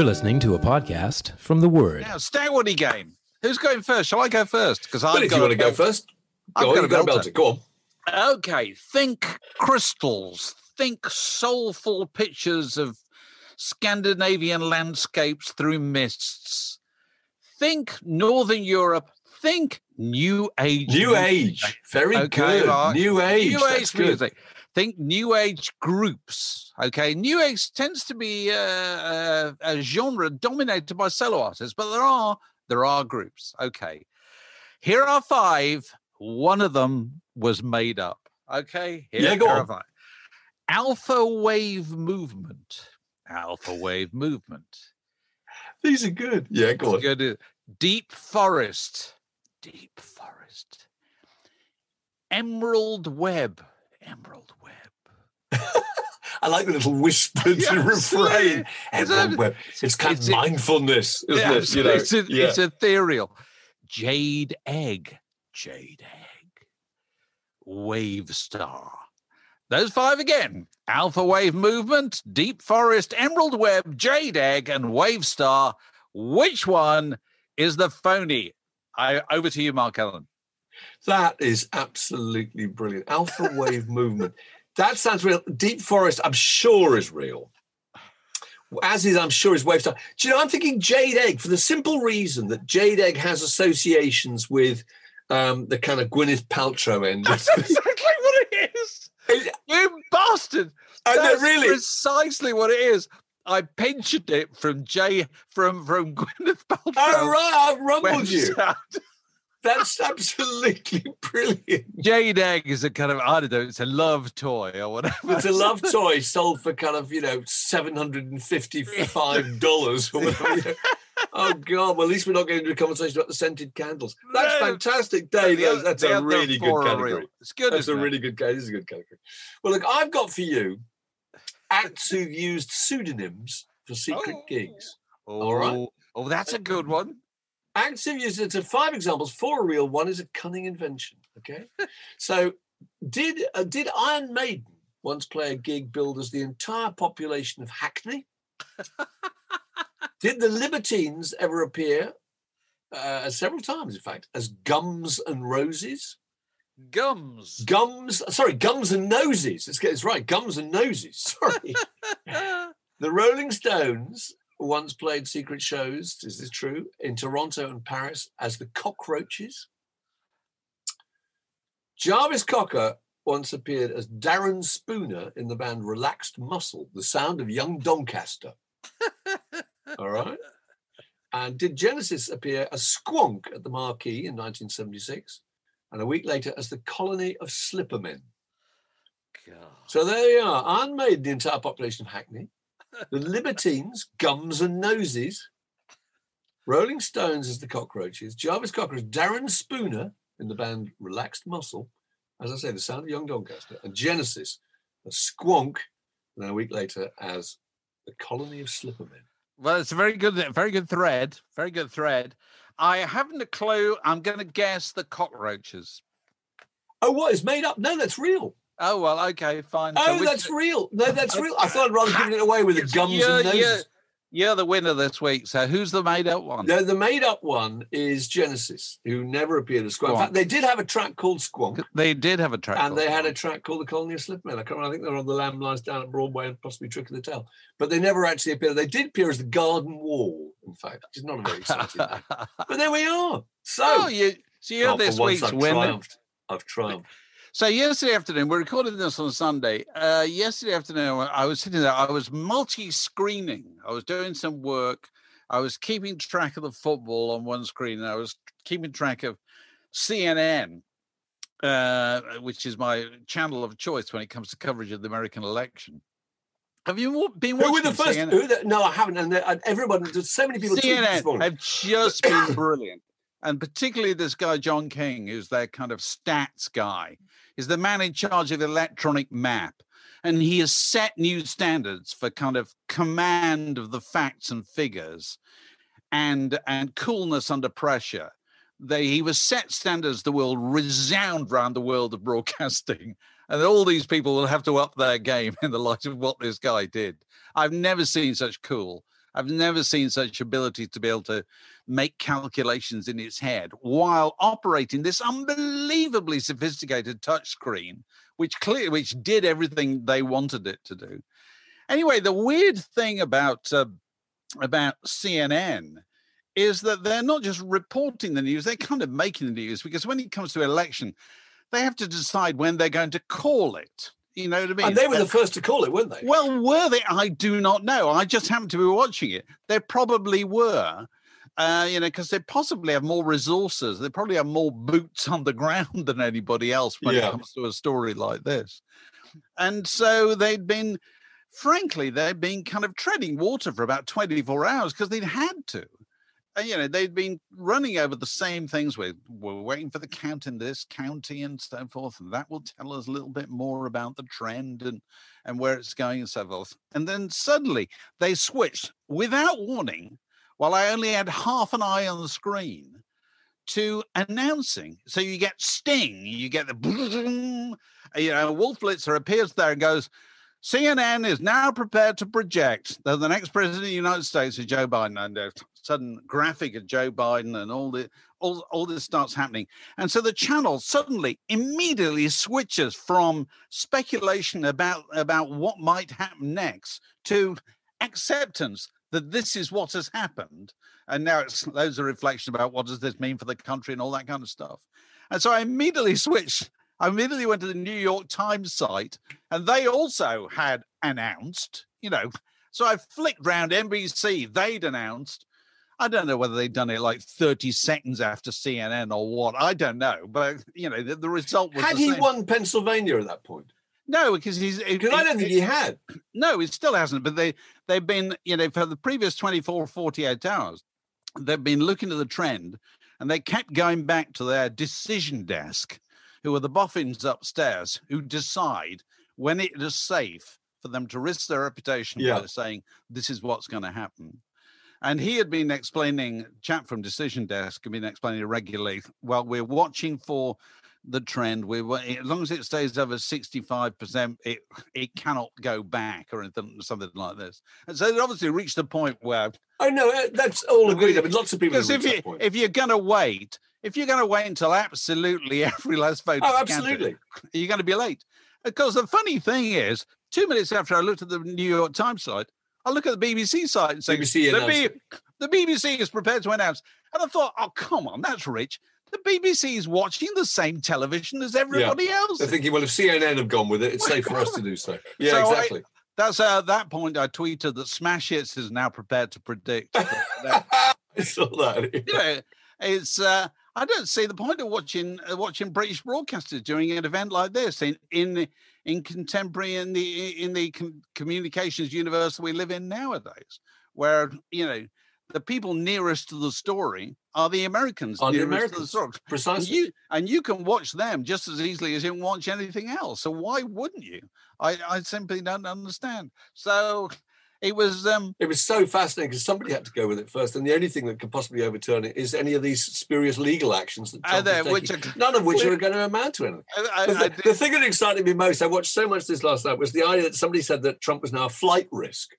You're listening to a podcast from The Word. Now, Stagwoody game. Who's going first? Shall I go first? Because I've if got you want to go belt- first, I've go on, got a you've got a belter. belter. Go on. Okay, think crystals. Think soulful pictures of Scandinavian landscapes through mists. Think Northern Europe. Think New Age. New music. Age. Very Okay, good. right. New Age. New That's Age good. Think New Age groups. Okay, New Age tends to be uh, a, a genre dominated by solo artists, but there are there are groups. Okay, here are five. One of them was made up. Okay, here, Yeah, go here are five. Alpha wave movement. Alpha wave movement. These are good. Yeah, go on. Good. Deep forest. Deep forest. Emerald web. Emerald web. I like the little whisper Yeah, refrain. It's web. It's kind it's of mindfulness, isn't Yeah, it? You know, it's, a- yeah. it's ethereal. Jade egg. Jade egg. Wave star. Those five again. Alpha wave movement, deep forest, emerald web, jade egg, and wave star. Which one is the phony? I over to you, Mark Ellen. That is absolutely brilliant. Alpha wave movement. That sounds real. Deep forest, I'm sure, is real. As is, I'm sure, is wave star. Do you know, I'm thinking Jade Egg for the simple reason that Jade Egg has associations with um, the kind of Gwyneth Paltrow end. That's exactly what it is. It- You bastard! I That's really. precisely what it is. I pensioned it from Jay from from Gwyneth Paltrow. Oh, right, I've rumbled you. That's absolutely brilliant. Jade egg is a kind of I don't know. It's a love toy or whatever. It's a love toy sold for kind of, you know, $755 or whatever. Oh, God. Well, at least we're not getting into a conversation about the scented candles. That's fantastic, Dave. That's, that's a really good category. It's good. That's a really good category. This is a good category. Well, look, I've got for you acts who've used pseudonyms for secret Oh. gigs. Oh, All right. Oh, oh, that's a good one. Acts who've used it's five examples, four are real, one is a cunning invention. Okay. so did uh, did Iron Maiden once play a gig billed as the entire population of Hackney? did the Libertines ever appear uh, several times, in fact, as Gums and Roses? Gums. Gums, sorry, Gums and Noses. Let's get this right. Gums and Noses. Sorry. the Rolling Stones once played secret shows, is this true, in Toronto and Paris as the Cockroaches. Jarvis Cocker once appeared as Darren Spooner in the band Relaxed Muscle, the sound of young Doncaster. All right. And did Genesis appear as Squonk at the Marquee in 1976? And a week later as the Colony of Slippermen. God. So there you are. Unmade the entire population of Hackney. The Libertines, Gums and Noses. Rolling Stones as the Cockroaches. Jarvis Cocker Darren Spooner in the band Relaxed Muscle. As I say, the sound of young Doncaster. And Genesis, a Squonk and then a week later as the colony of slippermen. Well, it's a very good, very good thread. Very good thread. I haven't a clue. I'm going to guess the cockroaches. Oh, what is made up? No, that's real. Oh well, okay, fine. So Oh, which- that's real. No, that's real. I thought I'd rather giving it away with the gums you're, and noses. You're, you're the winner this week. So who's the made up one? No, the made up one is Genesis, who never appeared as Squonk. In fact, they did have a track called Squonk, They did have a track. and they called had a track called The Colony of Slippermen. I can't remember. I think they were on the Lamb Lies down at Broadway and possibly Trick of the Tail. But they never actually appeared. They did appear as the Garden Wall, in fact, which is not a very exciting name. But there we are. So, oh, you. So you're oh, this week's I've winner. triumphed. I've triumphed. So yesterday afternoon, we're recording this on Sunday. Uh, yesterday afternoon, I was sitting there. I was multi-screening. I was doing some work. I was keeping track of the football on one screen, and I was keeping track of CNN, uh, which is my channel of choice when it comes to coverage of the American election. Have you been Who watching were the first? Who the, no, I haven't. And, and everyone, there's so many people CNN have just been brilliant. And particularly this guy, John King, who's their kind of stats guy, is the man in charge of electronic map. And he has set new standards for kind of command of the facts and figures and, and coolness under pressure. They, he was set standards that will resound around the world of broadcasting. And all these people will have to up their game in the light of what this guy did. I've never seen such cool. I've never seen such ability to be able to make calculations in its head while operating this unbelievably sophisticated touchscreen, which clear which did everything they wanted it to do. Anyway, the weird thing about uh, about CNN is that they're not just reporting the news; they're kind of making the news because when it comes to election, they have to decide when they're going to call it. You know what I mean? and they were the first to call it, weren't they? well, were they? I do not know. I just happened to be watching it. They probably were, uh, you know, because they possibly have more resources. They probably have more boots on the ground than anybody else when Yeah. it comes to a story like this. And so they'd been, frankly, they'd been kind of treading water for about 24 hours because they'd had to. And, you know, they'd been running over the same things. We're, we're waiting for the count in this county and so forth. And that will tell us a little bit more about the trend and, and where it's going and so forth. And then suddenly they switched without warning, while I only had half an eye on the screen, to announcing. So you get Sting, you get the, you know, Wolf Blitzer appears there and goes, CNN is now prepared to project that the next president of the United States is Joe Biden, and a sudden graphic of Joe Biden, and all the all, all this starts happening. And so the channel suddenly immediately switches from speculation about about what might happen next to acceptance that this is what has happened. And now it's loads of reflection about what does this mean for the country and all that kind of stuff. And so I immediately switched. I immediately went to the New York Times site, and they also had announced, you know. So I flicked round NBC, they'd announced. I don't know whether they'd done it like 30 seconds after CNN or what. I don't know. But, you know, the, the result was. Had he same. won Pennsylvania at that point? No, because he's. Because I don't think he had. No, it still hasn't. But they they've been, you know, for the previous 24, 48 hours, they've been looking at the trend and they kept going back to their decision desk, who are the boffins upstairs who decide when it is safe for them to risk their reputation Yeah. by saying this is what's going to happen. And he had been explaining, chap from Decision Desk had been explaining regularly. Well, we're watching for the trend. We as long as it stays over sixty-five percent, it it cannot go back or anything, something like this. And so it obviously reached a point where I know uh, that's all agreed. I mean, lots of people because if you if you're going to wait, if you're going to wait until absolutely every last vote, oh, is counted, absolutely. you're going to be late. Because the funny thing is, two minutes after I looked at the New York Times site, I look at the BBC site and say BBC the, B- the BBC is prepared to announce. And I thought, oh come on, that's rich. The BBC is watching the same television as everybody else. They're thinking, well, if CNN have gone with it, it's safe for us to do so. Yeah, So I- exactly. That's uh, at that point I tweeted that Smash Hits is now prepared to predict. that- that I saw that. you know, it's uh, I don't see the point of watching uh, watching British broadcasters during an event like this in in in contemporary in the in the com- communications universe that we live in nowadays, where you know the people nearest to the story are the Americans Are the nearest to the Americans. story. And Precisely. you and you can watch them just as easily as you can watch anything else. So why wouldn't you? I, I simply don't understand. So it was um It was so fascinating because somebody had to go with it first, and the only thing that could possibly overturn it is any of these spurious legal actions that Uh, Trump there, which are- none of which are going to amount to anything. I, I, The, the thing that excited me most, I watched so much this last night, was the idea that somebody said that Trump was now a flight risk.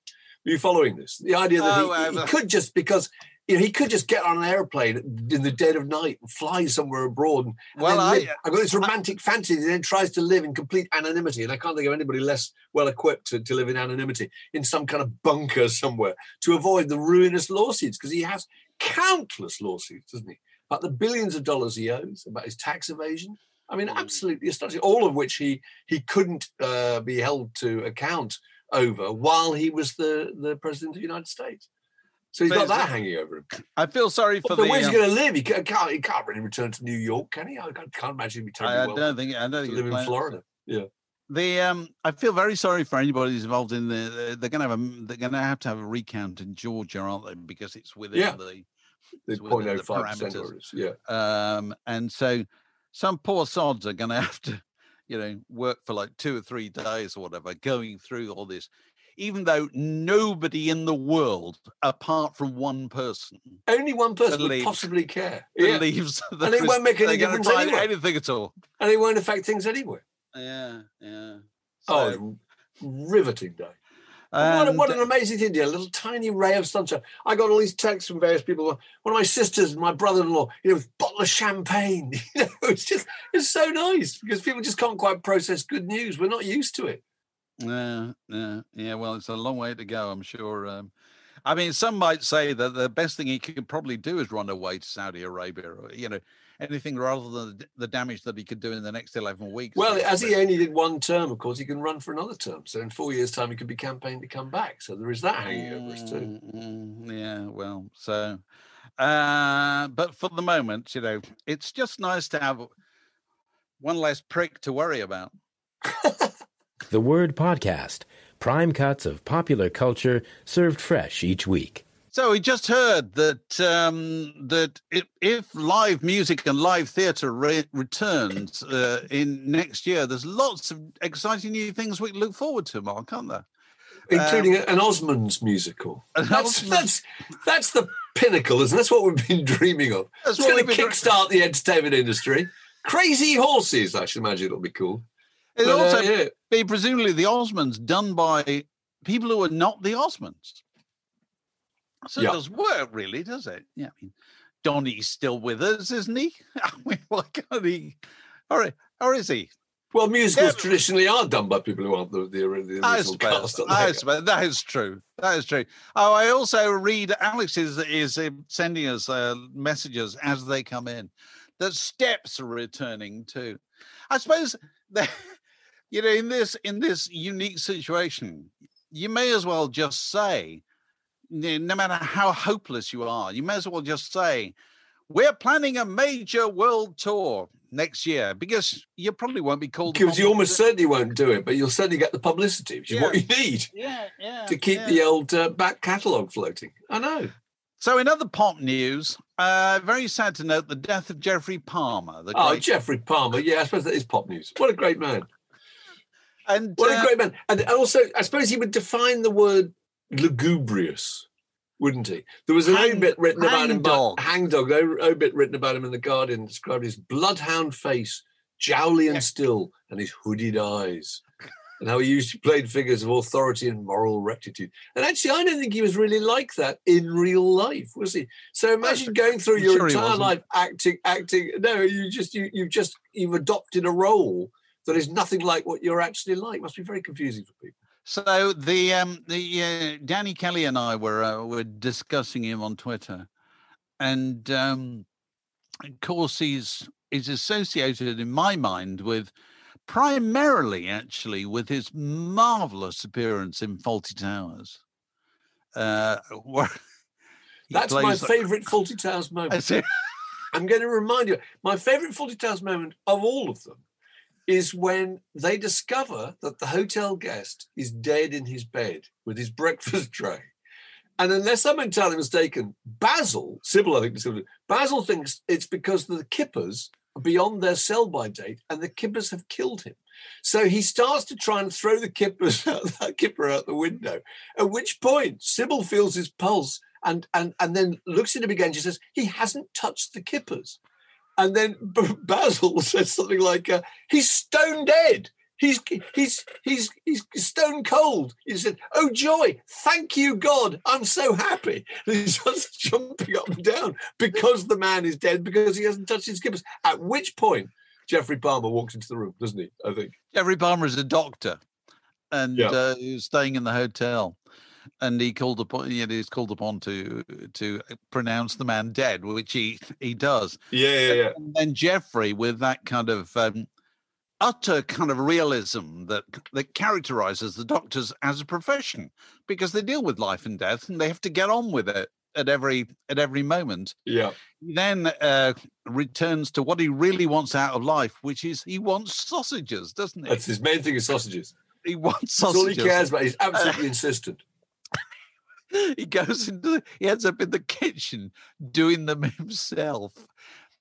Were you following this? The idea that Oh, he, he could just because you know, he could just get on an airplane in the dead of night and fly somewhere abroad. And, and Well, I, I've got this romantic fantasy that then tries to live in complete anonymity, and I can't think of anybody less well equipped to, to live in anonymity in some kind of bunker somewhere to avoid the ruinous lawsuits because he has countless lawsuits, doesn't he? About the billions of dollars he owes, about his tax evasion. I mean, Mm. absolutely astonishing. All of which he he couldn't uh, be held to account over while he was the the president of the United States. So he's But got that hanging over him. I feel sorry for But the. where's um, he going to live? He can't. He can't really return to New York, can he? I can't, imagine he'd be I, I well don't think. I don't think live in. Florida. Yeah. The um, I feel very sorry for anybody who's involved in the. They're going to have a. They're going to have to have a recount in Georgia, aren't they? Because it's within Yeah. the. It's within the 0.05 percent parameters. Yeah. Um, and so some poor sods are going to have to, you know, work for like two or three days or whatever, going through all this, even though nobody in the world, apart from one person, Only one person Believe- would possibly care. Yeah. believes that And it won't make any difference anyway. anything at all. And it won't affect things anyway. Yeah, yeah. Oh, So, a riveting day. What, a- what an amazing thing, dear. A little tiny ray of sunshine. I got all these texts from various people. One of my sisters, my brother-in-law, you know, with a bottle of champagne. You know, it's just it's so nice because people just can't quite process good news. We're not used to it. Yeah, yeah, yeah. Well, it's a long way to go, I'm sure. Um, I mean, some might say that the best thing he could probably do is run away to Saudi Arabia, or you know, anything rather than the- the damage that he could do in the next eleven weeks. Well, as he only did one term, of course, he can run for another term. So in four years' time, he could be campaigning to come back. So there is that hanging over us too. Mm, mm, Yeah, well, so, uh, but for the moment, you know, it's just nice to have one less prick to worry about. The Word Podcast. Prime cuts of popular culture served fresh each week. So we just heard that um, that if, if live music and live theatre re- returns uh, in next year, there's lots of exciting new things we can look forward to, Mark, aren't there? including an Osmonds musical. An That's, Osmonds- that's that's the pinnacle, isn't it? That's what we've been dreaming of. That's it's going to kickstart the entertainment industry. Crazy horses, I should imagine it'll be cool. It'll But, uh, also yeah. be presumably the Osmonds done by people who are not the Osmonds. So Yeah. it does work, really, does it? Yeah, I mean, Donny's still with us, isn't he? I mean, why can't he? Or, or is he? Well, musicals Yeah. traditionally are done by people who aren't the, the, the original I cast. suppose. aren't I suppose that is true. That is true. Oh, I also read Alex is is uh, sending us uh, messages as they come in that steps are returning too. I suppose that you know in this in this unique situation, you may as well just say, n- no matter how hopeless you are, you may as well just say, we're planning a major world tour next year because you probably won't be called. Because you almost certainly won't do it, but you'll certainly get the publicity, which is what you need yeah, yeah, to keep yeah. the old uh, back catalogue floating. I know. So, in other pop news, uh, very sad to note the death of Geoffrey Palmer. The Oh, great, Geoffrey Palmer. Yeah, I suppose that is pop news. What a great man. and What uh, a great man. And also, I suppose he would define the word lugubrious, wouldn't he? There was an Hang- obit written about him, hangdog. by, hangdog, o- obit written about him in The Guardian, described his bloodhound face, jowly and still, and his hooded eyes. And how he usually played figures of authority and moral rectitude. And actually, I don't think he was really like that in real life, was he? So imagine going through I'm your sure entire life acting, acting. No, you just you you've just you've adopted a role that is nothing like what you're actually like. Must be very confusing for people. So the um, the uh, Danny Kelly and I were uh, were discussing him on Twitter, and um, of course he's is associated in my mind with primarily actually with his marvelous appearance in Fawlty Towers. Uh, where That's my favourite Fawlty Towers moment. I'm going to remind you, my favourite Fawlty Towers moment of all of them is when they discover that the hotel guest is dead in his bed with his breakfast tray. And unless I'm entirely mistaken, Basil, Sybil, I think, Basil thinks it's because the kippers are beyond their sell by date and the kippers have killed him. So he starts to try and throw the kippers out, kipper out the window. At which point, Sybil feels his pulse and and and then looks at him again. She says, "He hasn't touched the kippers." And then Basil says something like, uh, "He's stone dead. He's he's he's he's stone cold." He said, "Oh joy! Thank you, God! I'm so happy." And he starts jumping up and down because the man is dead because he hasn't touched his kippers. At which point, Geoffrey Palmer walks into the room, doesn't he? I think. Geoffrey Palmer is a doctor, and Yeah. uh, he was staying in the hotel, and he called upon. You know, he's called upon to to pronounce the man dead, which he he does. Yeah, yeah, yeah. And then Geoffrey, with that kind of um, utter kind of realism that that characterizes the doctors as a profession, because they deal with life and death, and they have to get on with it at every at every moment. Yeah. He then uh, returns to what he really wants out of life, which is he wants sausages, doesn't he? That's his main thing is sausages. he wants That's all he cares about. He's absolutely insistent. he goes into the, he ends up in the kitchen doing them himself.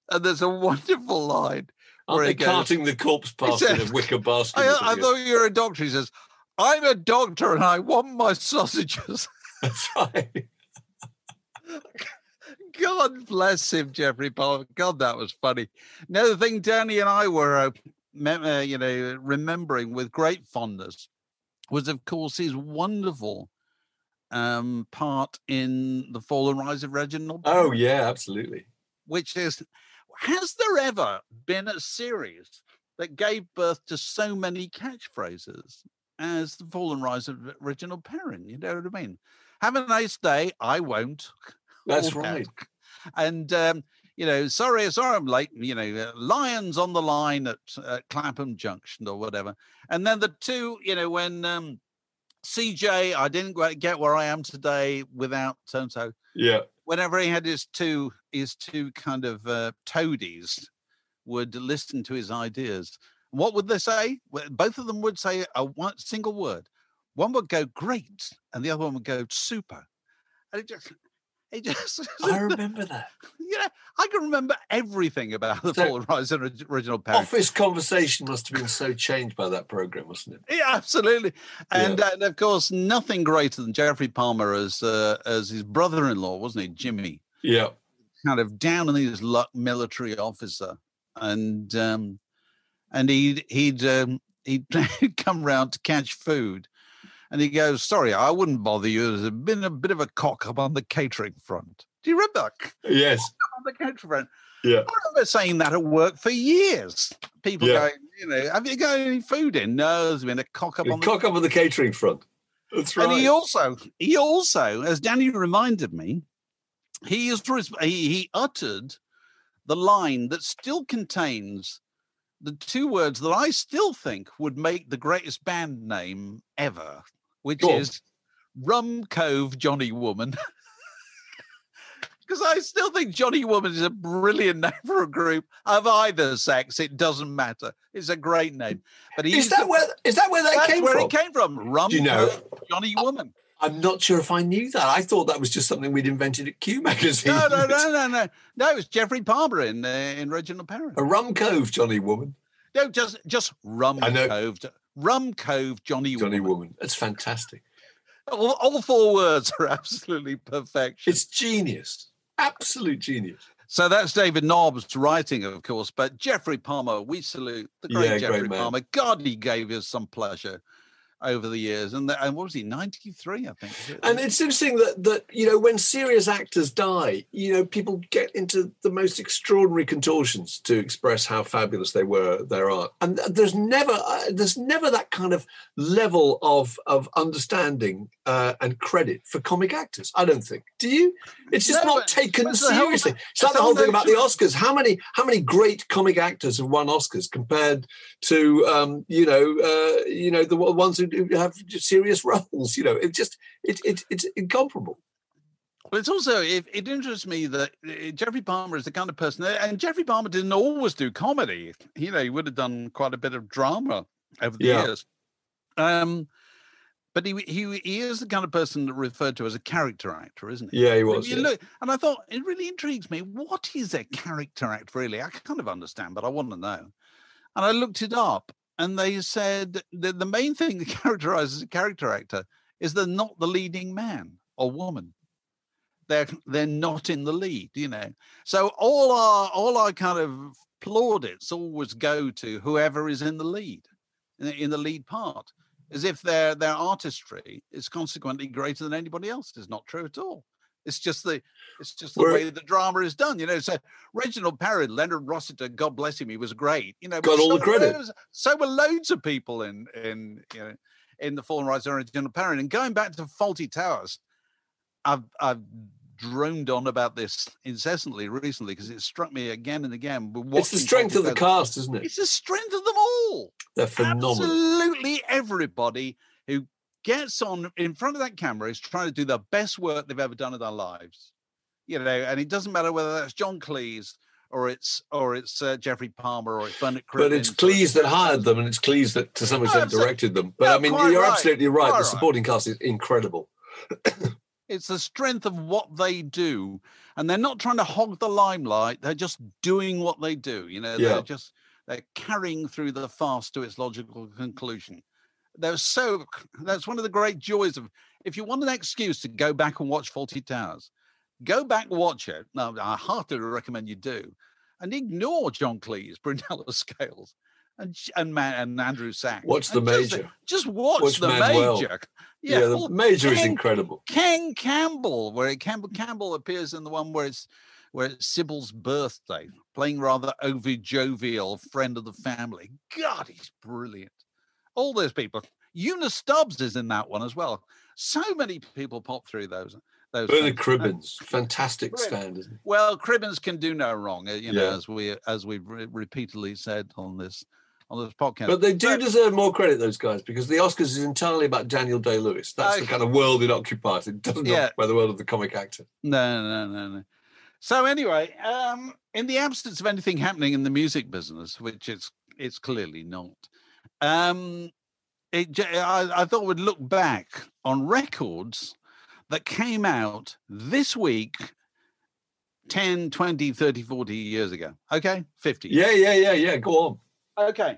And there's a wonderful line where he goes, carting the corpse past in a wicker basket? I, I thought you were a doctor. He says, I'm a doctor and I want my sausages. That's right. God bless him, Geoffrey Palmer. God, that was funny. Now, the thing Danny and I were, uh, uh, you know, remembering with great fondness was, of course, his wonderful um, part in the fall and rise of Reginald. Oh yeah, absolutely. which is, has there ever been a series that gave birth to so many catchphrases as the fall and rise of Reginald Perrin? You know what I mean? Have a nice day. I won't. That's right. And um, you know, sorry, sorry, I'm late. You know, uh, Lions on the line at uh, Clapham Junction or whatever. And then the two, you know, when um, CJ, I didn't get where I am today without so and so. Yeah. Whenever he had his two, his two kind of uh, toadies would listen to his ideas. What would they say? Both of them would say a one single word. One would go great, and the other one would go super. And it just, it just. I remember that. you know, I can remember everything about the So- Rise and Reginald Perrin. Office conversation must have been so changed by that program, wasn't it? Yeah, absolutely. And, uh, and of course, nothing greater than Geoffrey Palmer as uh, as his brother-in-law, wasn't he, Jimmy? Yeah. Kind of down on his luck military officer, and um, and he'd he'd um, he'd come round to catch food, and he goes, "Sorry, I wouldn't bother you. There's been a bit of a cock up on the catering front. Do you remember? Yes. on the catering front?" Yeah. I remember saying that at work for years. People Yeah. going, you know, have you got any food in? No, there's been a cock up on the Cock up on the catering front. That's right. And he also, he also, as Danny reminded me, he is he, he uttered the line that still contains the two words that I still think would make the greatest band name ever, which Go on. is Rum Cove Johnny Woman. Because I still think Johnny Woman is a brilliant name for a group of either sex. It doesn't matter. It's a great name. But he is that where is that where that that's came where from? it came from. Rum you know- Cove Johnny Woman. I'm not sure if I knew that. I thought that was just something we'd invented at Q magazine. No, no, no, no, no. No, it was Geoffrey Palmer in uh, in Reginald Perrin. A rum cove, Johnny Woman. No, just just Rum I. Cove, Rum Cove, Johnny, Johnny Woman. Woman. That's fantastic. All, all four words are absolutely perfection. It's genius. Absolute genius. So that's David Nobbs writing, of course. But Geoffrey Palmer, we salute the great Yeah, Geoffrey man. Palmer. God, he gave us some pleasure over the years. And, the, and what was he, 93, I think? it? And it's interesting that that you know when serious actors die, you know people get into the most extraordinary contortions to express how fabulous they were their art, and there's never uh, there's never that kind of level of of understanding uh, and credit for comic actors. I don't think. Do you? It's just No, not but- taken but whole- seriously. It's like the whole thing about the Oscars. How many how many great comic actors have won Oscars compared to um, you know uh, you know the ones who who have serious roles? You know, it just it, it it's incomparable. But it's also it, it interests me that uh, Geoffrey Palmer is the kind of person, and Geoffrey Palmer didn't always do comedy. You know, he would have done quite a bit of drama over the Yeah. years. Um, but he he he is the kind of person that referred to as a character actor, isn't he? Yeah, he was. you yeah. look, and I thought it really intrigues me. What is a character act really? I kind of understand, but I want to know. And I looked it up, and they said that the main thing that characterizes a character actor is they're not the leading man or woman. They're they're not in the lead, you know. So all our all our kind of plaudits always go to whoever is in the lead, in the, lead part, as if their their artistry is consequently greater than anybody else. It's not true at all. It's just the it's just the We're- way the drama is done. You know, so Reginald Perrin, Leonard Rossiter, God bless him, he was great. You know, Got all the so credit. was- So were loads of people in in you know in the Fallen Rise of Reginald Perrin. And going back to Fawlty Towers, I've I've droned on about this incessantly recently because it struck me again and again. but It's the strength of the cast, isn't it? It's the strength of them all. They're phenomenal. Absolutely everybody who gets on in front of that camera is trying to do the best work they've ever done in their lives. You know, and it doesn't matter whether that's John Cleese or it's or it's uh, Geoffrey Palmer or it's Bernard But it's Cleese that hired them, and it's Cleese that, to some extent, directed them. But No, I mean, you're right, absolutely right. quite The right. supporting cast is incredible. It's the strength of what they do, and they're not trying to hog the limelight. They're just doing what they do. You know, Yeah. they're just they're carrying through the farce to its logical conclusion. They're so that's one of the great joys of if you want an excuse to go back and watch Fawlty Towers, go back watch it. Now, I heartily recommend you do, and ignore John Cleese, Prunella Scales, and and Man and Andrew Sachs. Watch the and just- major. Just, watch, Watch the Manuel. major. Yeah, the well, major is incredible. Ken Campbell, where Campbell Campbell appears in the one where it's where it's Sybil's birthday, playing rather over jovial friend of the family. God, he's brilliant. All those people. Eunice Stubbs is in that one as well. So many people pop through those. Those. And- Cribbins, fantastic Brilliant. stand, isn't he? well, Cribbins can do no wrong, uh, you know, Yeah. as we as we've re- repeatedly said on this on this podcast. But they do deserve more credit, those guys, because the Oscars is entirely about Daniel Day Lewis. That's the kind of world it occupies. It doesn't Yeah. occupy the world of the comic actor. No, no, no, no. So anyway, um, in the absence of anything happening in the music business, which it's it's clearly not, um, it, I thought we'd look back on records that came out this week 10, 20, 30, 40 years ago. Okay, 50. Yeah, yeah, yeah, yeah. Go on. Okay.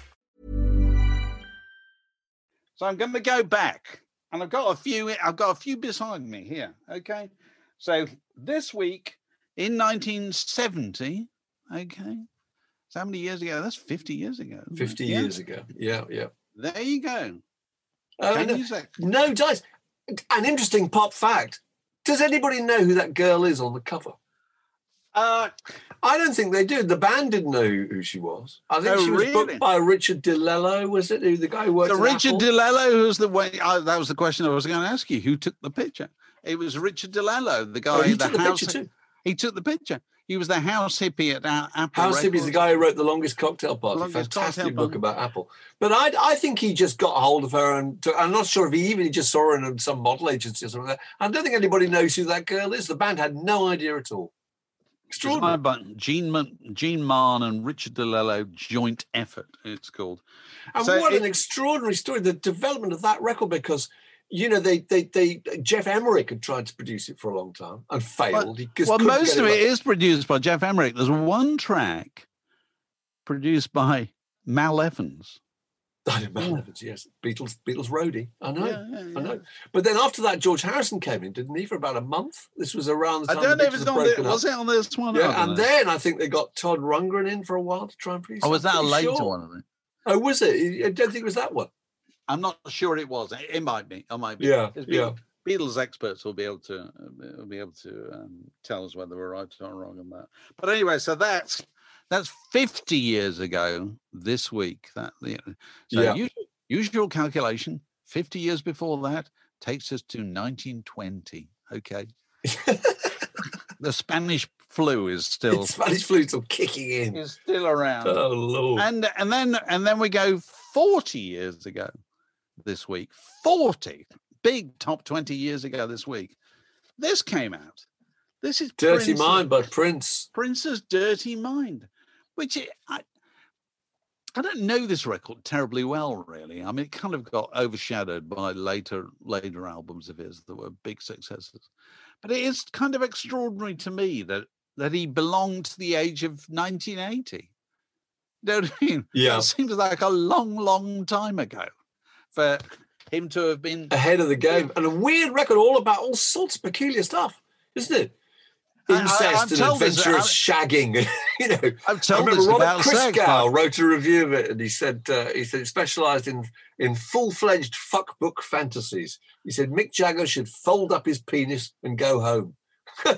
So I'm going to go back, and I've got a few. I've got a few beside me here. Okay, so this week in 1970. Okay, so how many years ago? That's 50 years ago. 50 Yeah. years ago. Yeah, yeah. There you go. Uh, no, no, dice. An interesting pop fact. Does anybody know who that girl is on the cover? Uh, I don't think they do. The band didn't know who, she was. I think Oh, she was really? booked by Richard DiLello, was it? Who the guy who worked so Richard Apple? DiLello, who's the way? Uh, that was the question I was going to ask you. Who took the picture? It was Richard DiLello, the guy. Oh, he the took the picture too. He took the picture. He was the house hippie at Apple. House is the guy who wrote the longest cocktail party. Longest Fantastic Cocktail book Party. about Apple. But I, I think he just got a hold of her, and took, I'm not sure if he even just saw her in some model agency or something. Like that. I don't think anybody knows who that girl is. The band had no idea at all. Extraordinary. By Gene, Gene Mahon and Richard DiLello joint effort. It's called. And So what it- an extraordinary story, the development of that record, because you know they they they Geoff Emerick had tried to produce it for a long time and failed. Just well, most of it it is produced by Geoff Emerick. There's one track produced by Mal Evans. I know Mal Evans, yes. Beatles, Beatles roadie. I know, Yeah, yeah, I know. But then after that, George Harrison came in, didn't he, for about a month? This was around the I don't know if Beatles it's on the, was it on this one? Yeah, and know. then I think they got Todd Rundgren in for a while to try and please. Oh, was that a later sure. one? I think? Oh, was it? I don't think it was that one. I'm not sure it was. It, it might be. It might be. Yeah, It's yeah. Beatles, Beatles experts will be able to uh, will be able to um, tell us whether we're right or wrong on that. But anyway, so that's that's 50 years ago this week. That you uh, know, so Yeah. usual, usual calculation. 50 years before that takes us to 1920. Okay, the Spanish flu is still Spanish flute's still kicking in. is still around. Oh lord! And and then and then we go 40 years ago this week. 40 big top 20 years ago this week. This came out. This is Dirty Prince's- Mind by Prince. Prince's Dirty Mind, which it, I I don't know this record terribly well, really. I mean, it kind of got overshadowed by later later albums of his that were big successes. But it is kind of extraordinary to me that that he belonged to the age of 1980. You know what I mean? Yeah. It seems like a long, long time ago for him to have been. ahead of the game and a weird record all about all sorts of peculiar stuff, isn't it? I- I- Incest and this- adventurous shagging. you know, I've I told remember this Robert sex. Christgau wrote a review of it, and he said uh, he said it specialised in in full fledged fuck book fantasies. He said Mick Jagger should fold up his penis and go home. so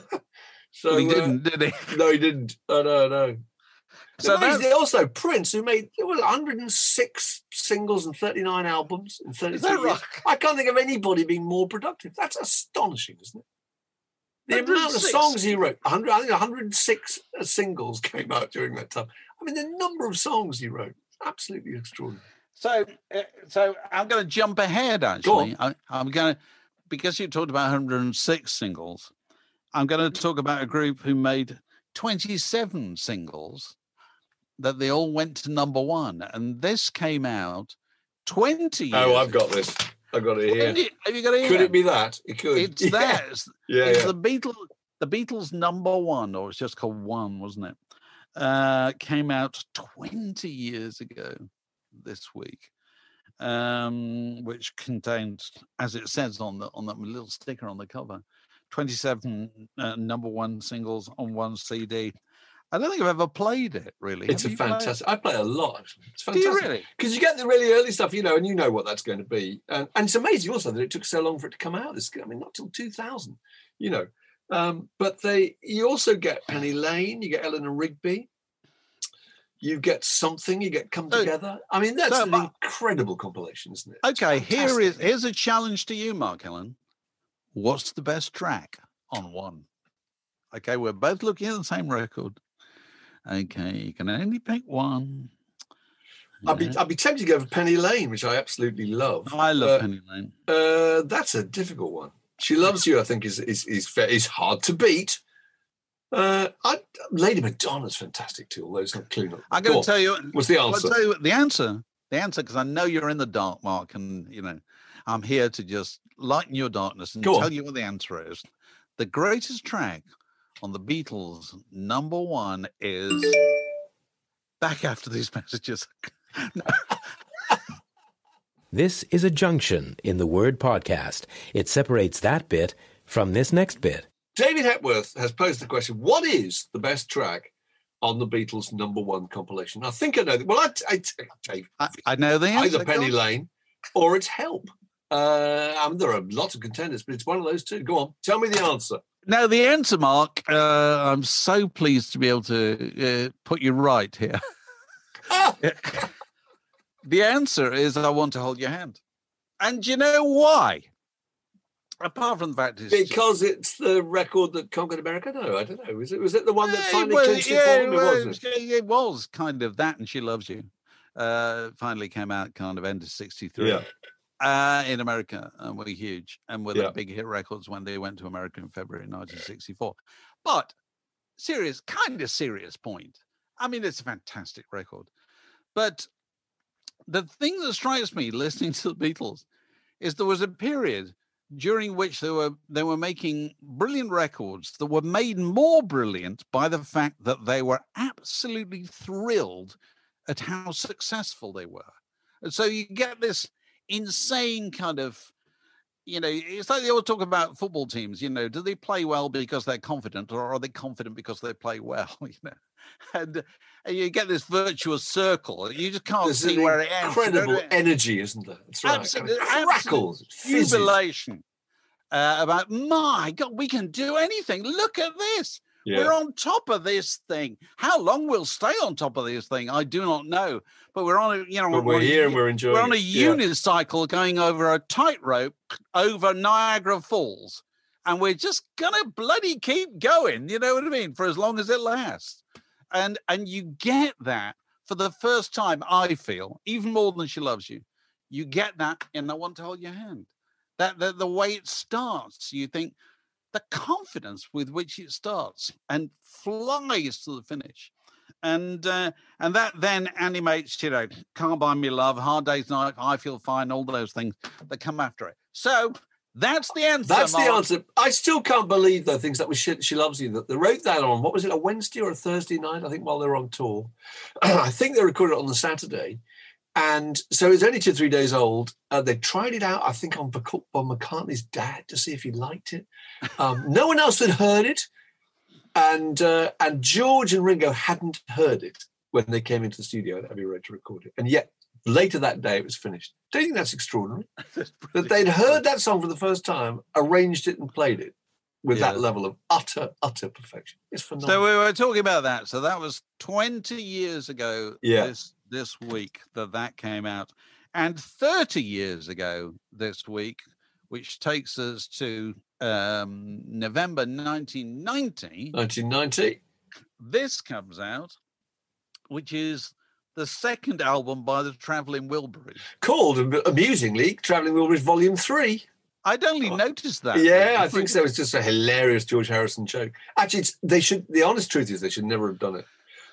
Well, he uh, didn't, did he? no, he didn't. Oh no, no. So that's- also Prince, who made it was 106 singles and 39 albums in 32 Is that years. right? I can't think of anybody being more productive. That's astonishing, isn't it? The amount of songs he wrote, 100, I think 106 singles came out during that time. I mean, the number of songs he wrote, absolutely extraordinary. So, uh, so I'm going to jump ahead. Actually, I, I'm going to because you talked about 106 singles. I'm going to talk about a group who made 27 singles that they all went to number one, and this came out 20 years. Oh, I've got this. I've got it here. Have you- Have you got it? Could it be that? It could. It's yeah. that. It's, Yeah, it's yeah. the Beatles. The Beatles' number one, or it's just called one, wasn't it? Uh, came out 20 years ago this week, um, which contained, as it says on the on that little sticker on the cover, 27 uh, number one singles on one CD. I don't think I've ever played it. Really, It's Have a you played fantastic. I play a lot. It's Do fantastic. you really? because you get the really early stuff, you know, and you know what that's going to be. And, and it's amazing also that it took so long for it to come out. This, I mean, not till 2000, you know. Um, but they, you also get Penny Lane, you get Eleanor Rigby, you get something, you get Come So- Together. I mean, that's so, an but- incredible compilation, isn't it? Okay, here is here's a challenge to you, Mark Ellen. What's the best track on one? Okay, we're both looking at the same record. Okay, you can only pick one. I'd be, I'd be tempted to go for Penny Lane, which I absolutely love. I love Uh, Penny Lane. Uh, that's a difficult one. She loves you. I think is is is fair, is hard to beat. Uh, I, Lady Madonna's fantastic too. Although it's not clean. up. I'm going to tell you. What's the I'll answer? tell you the answer. The answer, because I know you're in the dark, Mark, and you know I'm here to just lighten your darkness and tell you what the answer is. The greatest track on the Beatles' number one is back after these messages. This is a junction in the word podcast. It separates that bit from this next bit. David Hepworth has posed the question: What is the best track on the Beatles' number one compilation? I think I know. Well, I, I, Dave, I, I know the answer. either Penny Go. Lane or it's Help. Uh, I mean, there are lots of contenders, but it's one of those two. Go on, tell me the answer. Now, the answer, Mark, uh, I'm so pleased to be able to uh, put you right here. The answer is I want to hold your hand. And you know why? Apart from the fact it's just- because it's the record that conquered America. No, I don't know. Was it? Was it the one that Yeah, finally well, it yeah, for them? It well, wasn't. it it was kind of that, and she loves you. Uh, finally came out kind of end of '63 Yeah. Uh, in America, and were huge, and were Yeah. the big hit records when they went to America in February 1964. But serious, kind of serious point. I mean, it's a fantastic record, but the thing that strikes me listening to the Beatles is there was a period during which they were they were making brilliant records that were made more brilliant by the fact that they were absolutely thrilled at how successful they were. And so you get this insane kind of you know, it's like they always talk about football teams. You know, do they play well because they're confident, or are they confident because they play well? You know, and, and you get this virtuous circle. You just can't There's see where it ends. incredible energy, isn't there? That's right. Absolute- I mean, crackles, jubilation uh, about my God, we can do anything. Look at this. Yeah. We're on top of this thing. How long we'll stay on top of this thing, I do not know. But we're on a, you know, we're a here and we're enjoying We're on a it. Yeah. unicycle going over a tightrope over Niagara Falls, and we're just gonna bloody keep going. You know what I mean? For as long as it lasts, and and you get that for the first time. I feel even more than she loves you. You get that in I want to hold your hand. That the, the way it starts, you think the confidence with which it starts and flies to the finish. And uh, and that then animates, you know, Can't Buy Me Love, Hard Day's Night, I Feel Fine, all those things that come after it. So that's the answer. That's the answer. I still can't believe though things that was she, she loves you that they wrote that on what was it a Wednesday or a Thursday night I think while they were on tour. I think they recorded it on the Saturday, and so it's only two or three days old. Uh, they tried it out I think on Paul McCartney's dad to see if he liked it. Um, no one else had heard it, and uh, and George and Ringo hadn't heard it when they came into the studio at Abbey Road to record it, and yet later that day it was finished. Don't you think that's extraordinary? that they'd heard that song for the first time, arranged it, and played it with that level of utter, utter perfection. It's phenomenal. So we were talking about that. So that was 20 years ago Yeah. this this week that that came out. And 30 years ago this week, which takes us to um, November 1990, 1990. this comes out, which is the second album by the Traveling Wilburys. Called, amusingly, Travelling Wilburys Volume 3. I'd only noticed that. yeah. I think so. It's just a hilarious George Harrison joke. Actually, it's, they should. the honest truth is they should never have done it.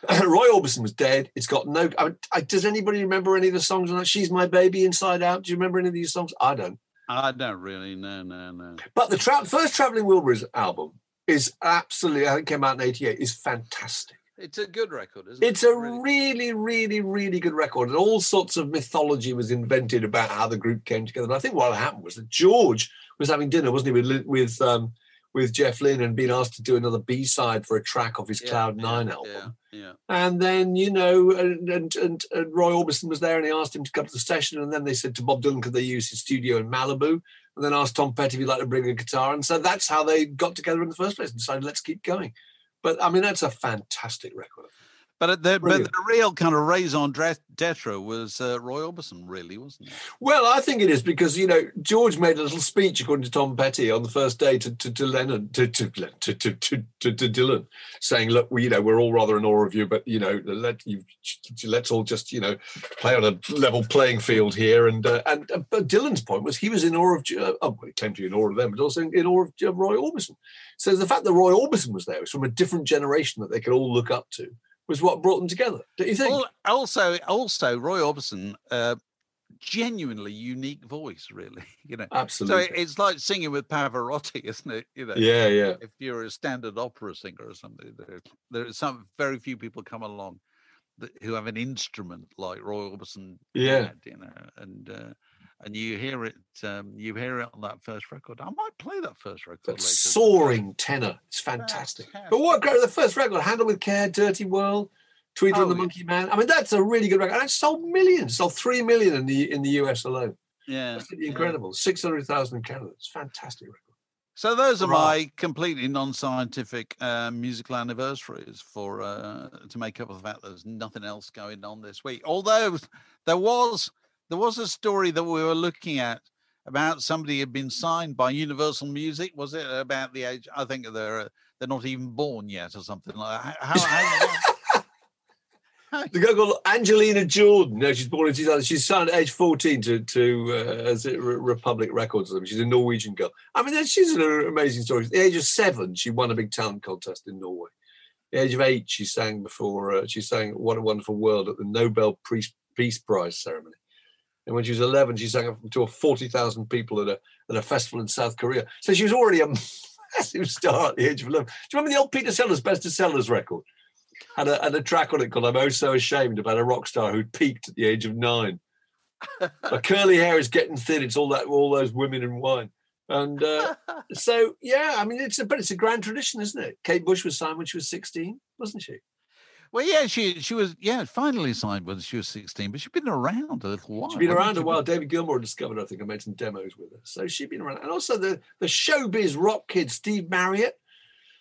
Roy Orbison was dead. It's got no. I, I, does anybody remember any of the songs on that? She's My Baby, Inside Out. Do you remember any of these songs? I don't. I don't really. No, no, no. But the tra- first Travelling Wilburys album is absolutely, I think came out in 88, is fantastic. It's a good record, isn't it? It's a really, really, really good record. And all sorts of mythology was invented about how the group came together. And I think what happened was that George was having dinner, wasn't he, with with um, with Jeff Lynne and being asked to do another B side for a track off his Yeah, Cloud yeah, Nine album. Yeah, yeah. And then, you know, and, and, and, and Roy Orbison was there and he asked him to come to the session. And then they said to Bob Dylan, could they use his studio in Malibu? And then asked Tom Petty if he'd like to bring a guitar. And so that's how they got together in the first place and decided, let's keep going. But I mean, that's a fantastic record. But uh, the, but the real kind of raison d'etre was uh, Roy Orbison, really, wasn't it? Well, I think it is because you know George made a little speech, according to Tom Petty, on the first day to to, to Lennon to to, to, to, to, to to Dylan, saying, "Look, we, you know, we're all rather in awe of you, but you know, let you let's all just you know play on a level playing field here." And uh, and uh, but Dylan's point was he was in awe of uh, oh, well, he claimed to be in awe of them, but also in awe of uh, Roy Orbison. So the fact that Roy Orbison was there was from a different generation that they could all look up to was what brought them together. Don't you think? Also, also Roy Orbison, uh, genuinely unique voice, really. You know, Absolutely. So it's like singing with Pavarotti, isn't it? You know, Yeah, yeah. If you're a standard opera singer or something, there, there are some very few people come along that, who have an instrument like Roy Orbison. Yeah. had, you know, and. Uh, and you hear it, um, you hear it on that first record. I might play that first record That later. soaring tenor. It's fantastic. But what great the first record, Handle with Care, Dirty World, Tweeter Oh, and the yeah. Monkey Man. I mean, that's a really good record. And it sold millions, sold three million in the in the US alone. Yeah, yeah. incredible. Six hundred thousand in Canada. It's a fantastic record. So those are Hurrah. my completely non-scientific uh, musical anniversaries for uh, to make up for the fact there's nothing else going on this week. Although there was there was a story that we were looking at about somebody who had been signed by Universal Music. Was it about the age? I think they're uh, they're not even born yet or something like that. How, how, The girl called Angelina Jordan. No, she's born in 2000. She's signed at age 14 to to uh, as it Republic Records. She's a Norwegian girl. I mean, she's an amazing story. At the age of seven, she won a big talent contest in Norway. At the age of eight, she sang before. Uh, she sang "What a Wonderful World" at the Nobel Peace Prize ceremony. And when she was 11, she sang up to 40,000 people at a at a festival in South Korea. So she was already a massive star at the age of 11. Do you remember the old Peter Sellers Best of Sellers record? had a, had a track on it called I'm Oh So Ashamed about a rock star who peaked at the age of nine. Her curly hair is getting thin. It's all that all those women and wine. And uh, so yeah, I mean it's a but it's a grand tradition, isn't it? Kate Bush was signed when she was 16, wasn't she? Well, yeah, she she was yeah finally signed when she was sixteen, but she's been around a little while. She's been around a while. David Gilmour discovered, her, I think I made some demos with her. So she'd been around. And also the, the showbiz rock kid, Steve Marriott.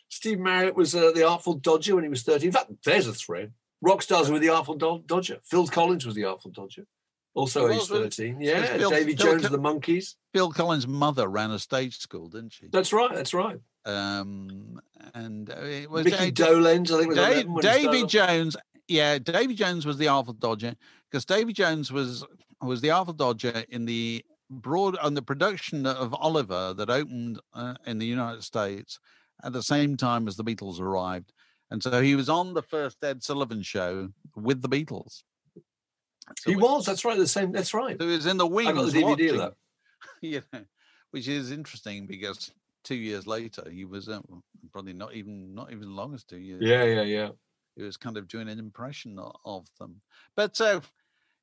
Steve Marriott was uh, the Artful Dodger when he was 13. In fact, there's a thread. Rock stars were the Artful Do- Dodger. Phil Collins was the Artful Dodger. Also He age was, 13. Was Yeah. Phil- Davy Jones of the Monkees. Phil Collins' mother ran a stage school, didn't she? That's right. That's right. Um, and uh, it was Mickey uh, Dolenz, I think, was Da- 11 when he Davy. Jones. Yeah, Davy Jones was the Artful Dodger because Davy Jones was was the Artful Dodger in the broad on the production of Oliver that opened uh, in the United States at the same time as the Beatles arrived, and so he was on the first Ed Sullivan show with the Beatles. So He was. That's right. The same. That's right. so he was in the wings. I got the DVD watching, you know, which is interesting because two years later he was uh, probably not even not even as long as two years. Yeah, yeah, yeah. He was kind of doing an impression of them. But uh,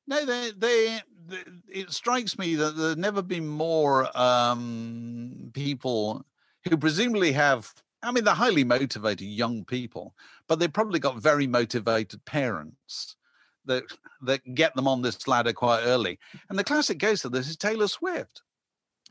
no, they, they, they, it strikes me that there's never been more um, people who presumably have. I mean, they're highly motivated young people, but they've probably got very motivated parents that that get them on this ladder quite early. And the classic case of this is Taylor Swift.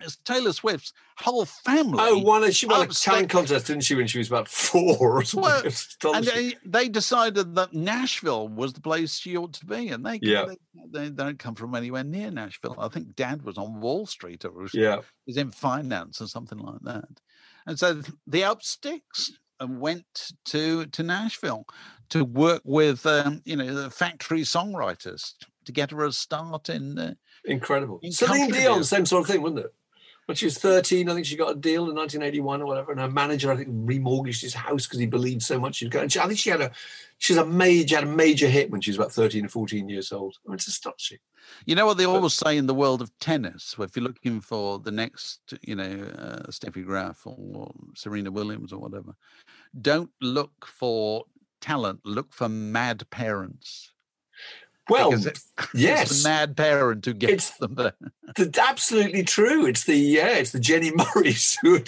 It's Taylor Swift's whole family. Oh, one, she won a talent contest, didn't she, when she was about four or something? Well, and they, they decided that Nashville was the place she ought to be, and they, Yeah. they they don't come from anywhere near Nashville. I think Dad was on Wall Street or was, yeah. was in finance or something like that, and so the up sticks and went to to Nashville to work with um, you know the factory songwriters to get her a start in. Uh, Incredible. In Celine Dion, same sort of thing, wasn't it? When she was 13, I think she got a deal in 1981 or whatever, and her manager, I think, remortgaged his house because he believed so much she'd go. And she, I think she had a, she's a major, had a major hit when she was about 13 or 14 years old. I mean, it's astonishing. You know what they always say in the world of tennis? If you're looking for the next, you know, uh, Steffi Graf or Serena Williams or whatever, don't look for talent. Look for mad parents. Well, it- It's yes, the mad parent who gets It's- them there. That's absolutely true. It's the yeah, it's the Jenny Murrays who,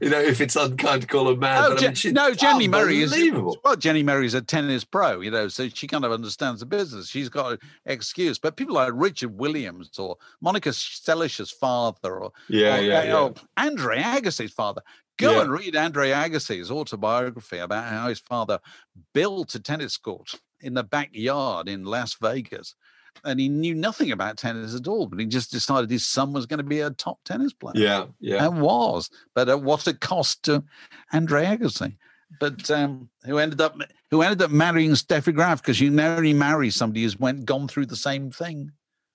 you know, if it's unkind to call her mad. Oh, but I mean, she's no, Jenny Murray is well. Jenny Murray's a tennis pro, you know, so she kind of understands the business. She's got an excuse. But people like Richard Williams or Monica Seles's father, or Yeah, or, yeah, yeah. or Andre Agassi's father. Go Yeah. and read Andre Agassi's autobiography about how his father built a tennis court in the backyard in Las Vegas. And he knew nothing about tennis at all, but he just decided his son was going to be a top tennis player. Yeah, yeah. And was, but at what a cost to Andre Agassi. But um, who ended up who ended up marrying Steffi Graf because you can only marry somebody who's went gone through the same thing.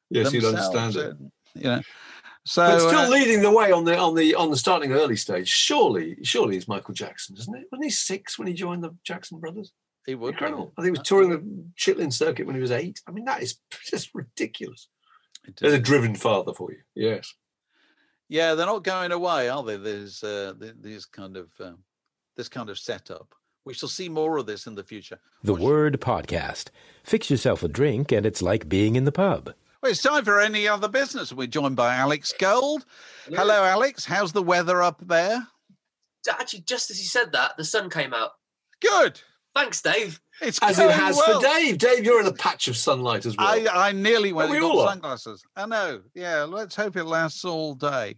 yes, you'd themselves, understand it. You know, so But still uh, leading the way on the on the on the starting early stage. Surely, surely is Michael Jackson, isn't it? Wasn't he six when he joined the Jackson Brothers? He would be. Incredible. I think he was touring the Chitlin circuit when he was eight. I mean, that is just ridiculous. There's a driven father for you. Yes. Yeah, they're not going away, are they? There's uh, th- these kind of um, this kind of setup. We shall see more of this in the future. The Word Podcast. Fix yourself a drink, and it's like being in the pub. Well, it's time for any other business. We're joined by Alex Gold. Hello, Alex. How's the weather up there? Actually, just as you said that, the sun came out. Good. Thanks, Dave. It's As it has well. for Dave. Dave, you're in a patch of sunlight as well. I, I nearly went we all are. sunglasses. I know. Yeah, let's hope it lasts all day.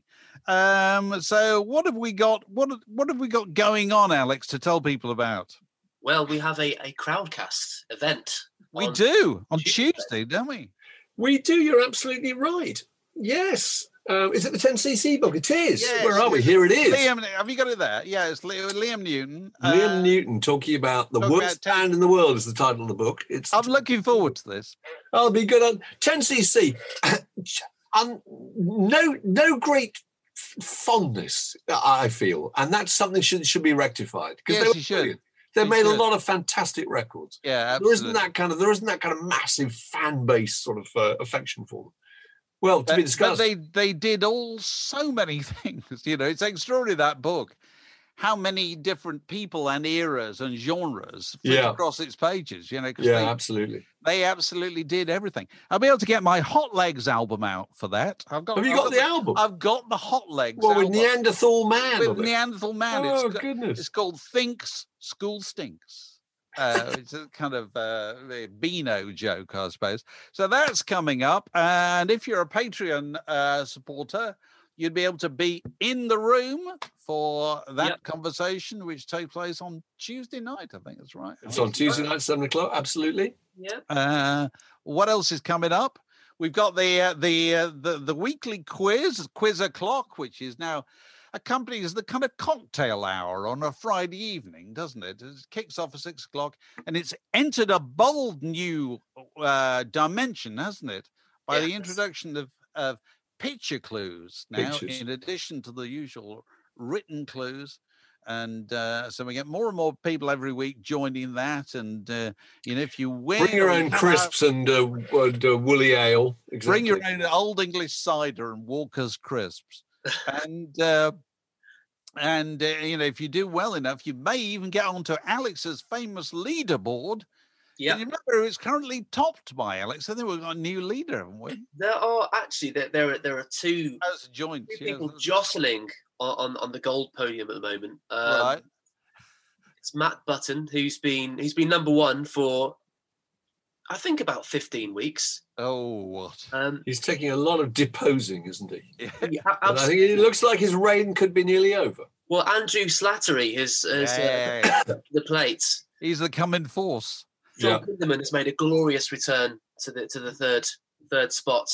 Um, so what have we got? What what have we got going on, Alex, to tell people about? Well, we have a, a crowdcast event. We do on Tuesday. Tuesday, don't we? we do. You're absolutely right. Yes. Um, is it the 10cc book? It is. Yes, Where are we? Here it is. Liam, have you got it there? Yeah, it's Liam Newton. Liam Uh, Newton talking about the talking worst about ten- band in the world is the title of the book. It's I'm looking forward to this. I'll be good on 10cc. um, no, no great fondness, I feel, and that's something should should be rectified because Yes, they should. They made a lot of fantastic records. Yeah, There isn't that kind of there isn't that kind of massive fan base sort of uh, affection for them. Well, to But- be but they they did all so many things. You know, it's extraordinary that book. how many different people and eras and genres fit Yeah. across its pages. You know, Yeah, they, absolutely. they absolutely did everything. I'll be able to get my Hot Legs album out for that. I've got. Have you I've got the album? I've got the Hot Legs. Well, with album. Neanderthal Man. with. Neanderthal Man. Oh, it's, goodness. it's called Thinks School Stinks. Uh, it's a kind of uh, a Beano joke, I suppose. So that's coming up. And if you're a Patreon uh, supporter, you'd be able to be in the room for that Yep. conversation, which takes place on Tuesday night. I think that's right. It's on Tuesday night, seven o'clock. Absolutely. Yeah. Uh, what else is coming up? We've got the uh, the, uh, the the weekly quiz, quiz o'clock, which is now accompanies the kind of cocktail hour on a Friday evening, doesn't it? It kicks off at six o'clock, and it's entered a bold new uh, dimension, hasn't it? By the introduction of of picture clues now, Pictures. in addition to the usual written clues. And uh, so we get more and more people every week joining that. And uh, you know, if you win, Bring your own come out- crisps and, uh, and uh, woolly ale. Exactly. Bring your own old English cider and Walker's crisps, and uh, and uh, you know if you do well enough, you may even get onto Alex's famous leaderboard. Yeah. You remember it's currently topped by Alex. I think we've got a new leader, haven't we? There are actually there there are, there are two, As joint, two people that's- jostling on, on on the gold podium at the moment. Um, right? It's Matt Button who's been he's been number one for I think about fifteen weeks. Oh, what? Um, He's taking a lot of deposing, isn't he? yeah, And I think it looks like his reign could be nearly over. well, Andrew Slattery has, has uh, Yeah. the plates. He's the coming force. Phil Yeah. Kinderman has made a glorious return to the to the third third spot.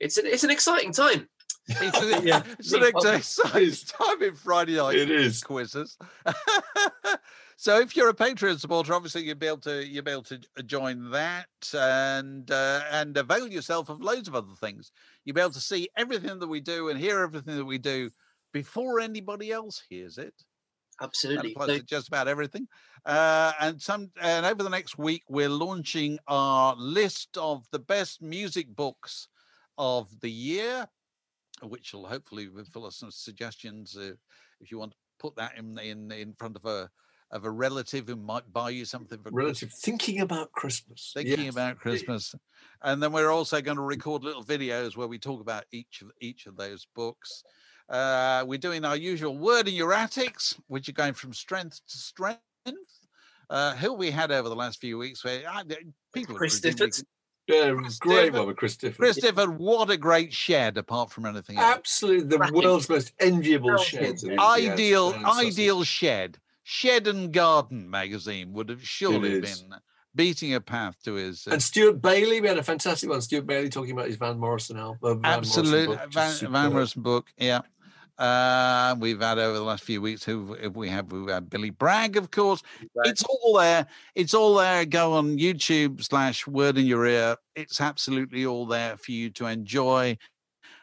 It's an it's an exciting time. It's, an- Yeah. it's an Big pub. time in Friday night. It is. quizzes. so if you're a Patreon supporter, obviously you'll be able to you'll be able to join that and uh, and avail yourself of loads of other things. You'll be able to see everything that we do and hear everything that we do before anybody else hears it. That Absolutely. applies So- to just about everything. Uh, and some and over the next week, we're launching our list of the best music books of the year, which will hopefully be full of some suggestions. Uh, if you want to put that in in in front of a of a relative who might buy you something for Relative thinking about Christmas. thinking Yes, about. Christmas. And then we're also going to record little videos where we talk about each of each of those books. Uh, we're doing our usual word in your attics, which are going from strength to strength. Uh, who we had over the last few weeks where I, people Chris. Yeah, Chris great Difford. one with Chris Difford. Chris Difford, what a great shed, apart from anything else. Absolutely, the Cracking. world's most enviable Well, sheds. yeah. yes. Ideal, ideal shed. Shed and Garden magazine would have surely been beating a path to his. uh, And Stuart Bailey, we had a fantastic one. Stuart Bailey talking about his Van Morrison album. uh, Van Morrison Absolutely, book, Van, Van. Morrison book. Yeah, uh, we've had over the last few weeks. Who we have? We've had Billy Bragg, of course. It's all there. It's all there. Go on YouTube slash Word in Your Ear. It's absolutely all there for you to enjoy.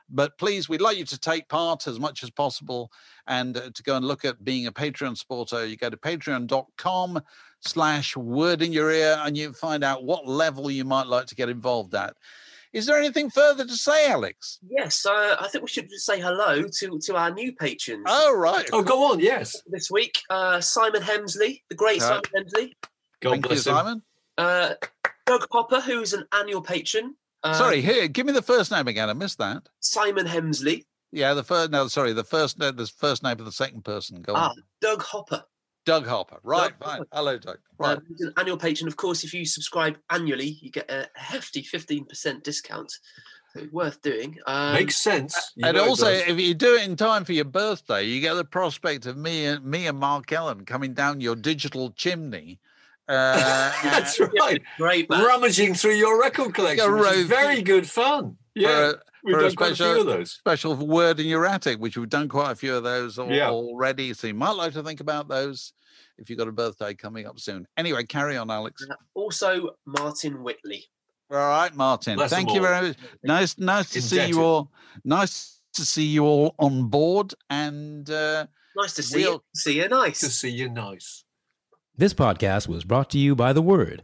But please, we'd like you to take part as much as possible and uh, to go and look at being a Patreon supporter. You go to patreon.com slash word in your ear and you find out what level you might like to get involved at. Is there anything further to say, Alex? Yes, uh, I think we should just say hello to to our new patrons Oh, right. Oh, go on, yes. this week. Uh, Simon Hemsley, the great Uh, Simon Hemsley. God Thank you, him. Simon. Uh, Doug Hopper, who's an annual patron. Uh, Sorry, here, give me the first name again. I missed that. Simon Hemsley. Yeah, the first. No, sorry, the first. No, the first name of the second person. Go Ah, on. Doug Hopper. Doug Harper. Right, Doug fine. Hopper. Hello, Doug. Right. Um, an annual patron. Of course, if you subscribe annually, you get a hefty 15% discount. So worth doing. Um, Makes sense. You and know it also, if you do it in time for your birthday, you get the prospect of me and me and Mark Ellen coming down your digital chimney. Uh, that's for right. great, man. Rummaging through your record collection, which is rove- very good fun. Yeah, a, we've for a done quite a few special- of those. special word in your attic, which we've done quite a few of those al- Yeah. already. So you might like to think about those if you've got a birthday coming up soon. Anyway, carry on, Alex. Uh, Also, Martin Whitley. All right, Martin. Bless Thank you all. very much. Nice, nice to see you all. Nice to see you all on board. And uh, Nice to see you. We'll- See you. Nice. To see you nice. This podcast was brought to you by The Word.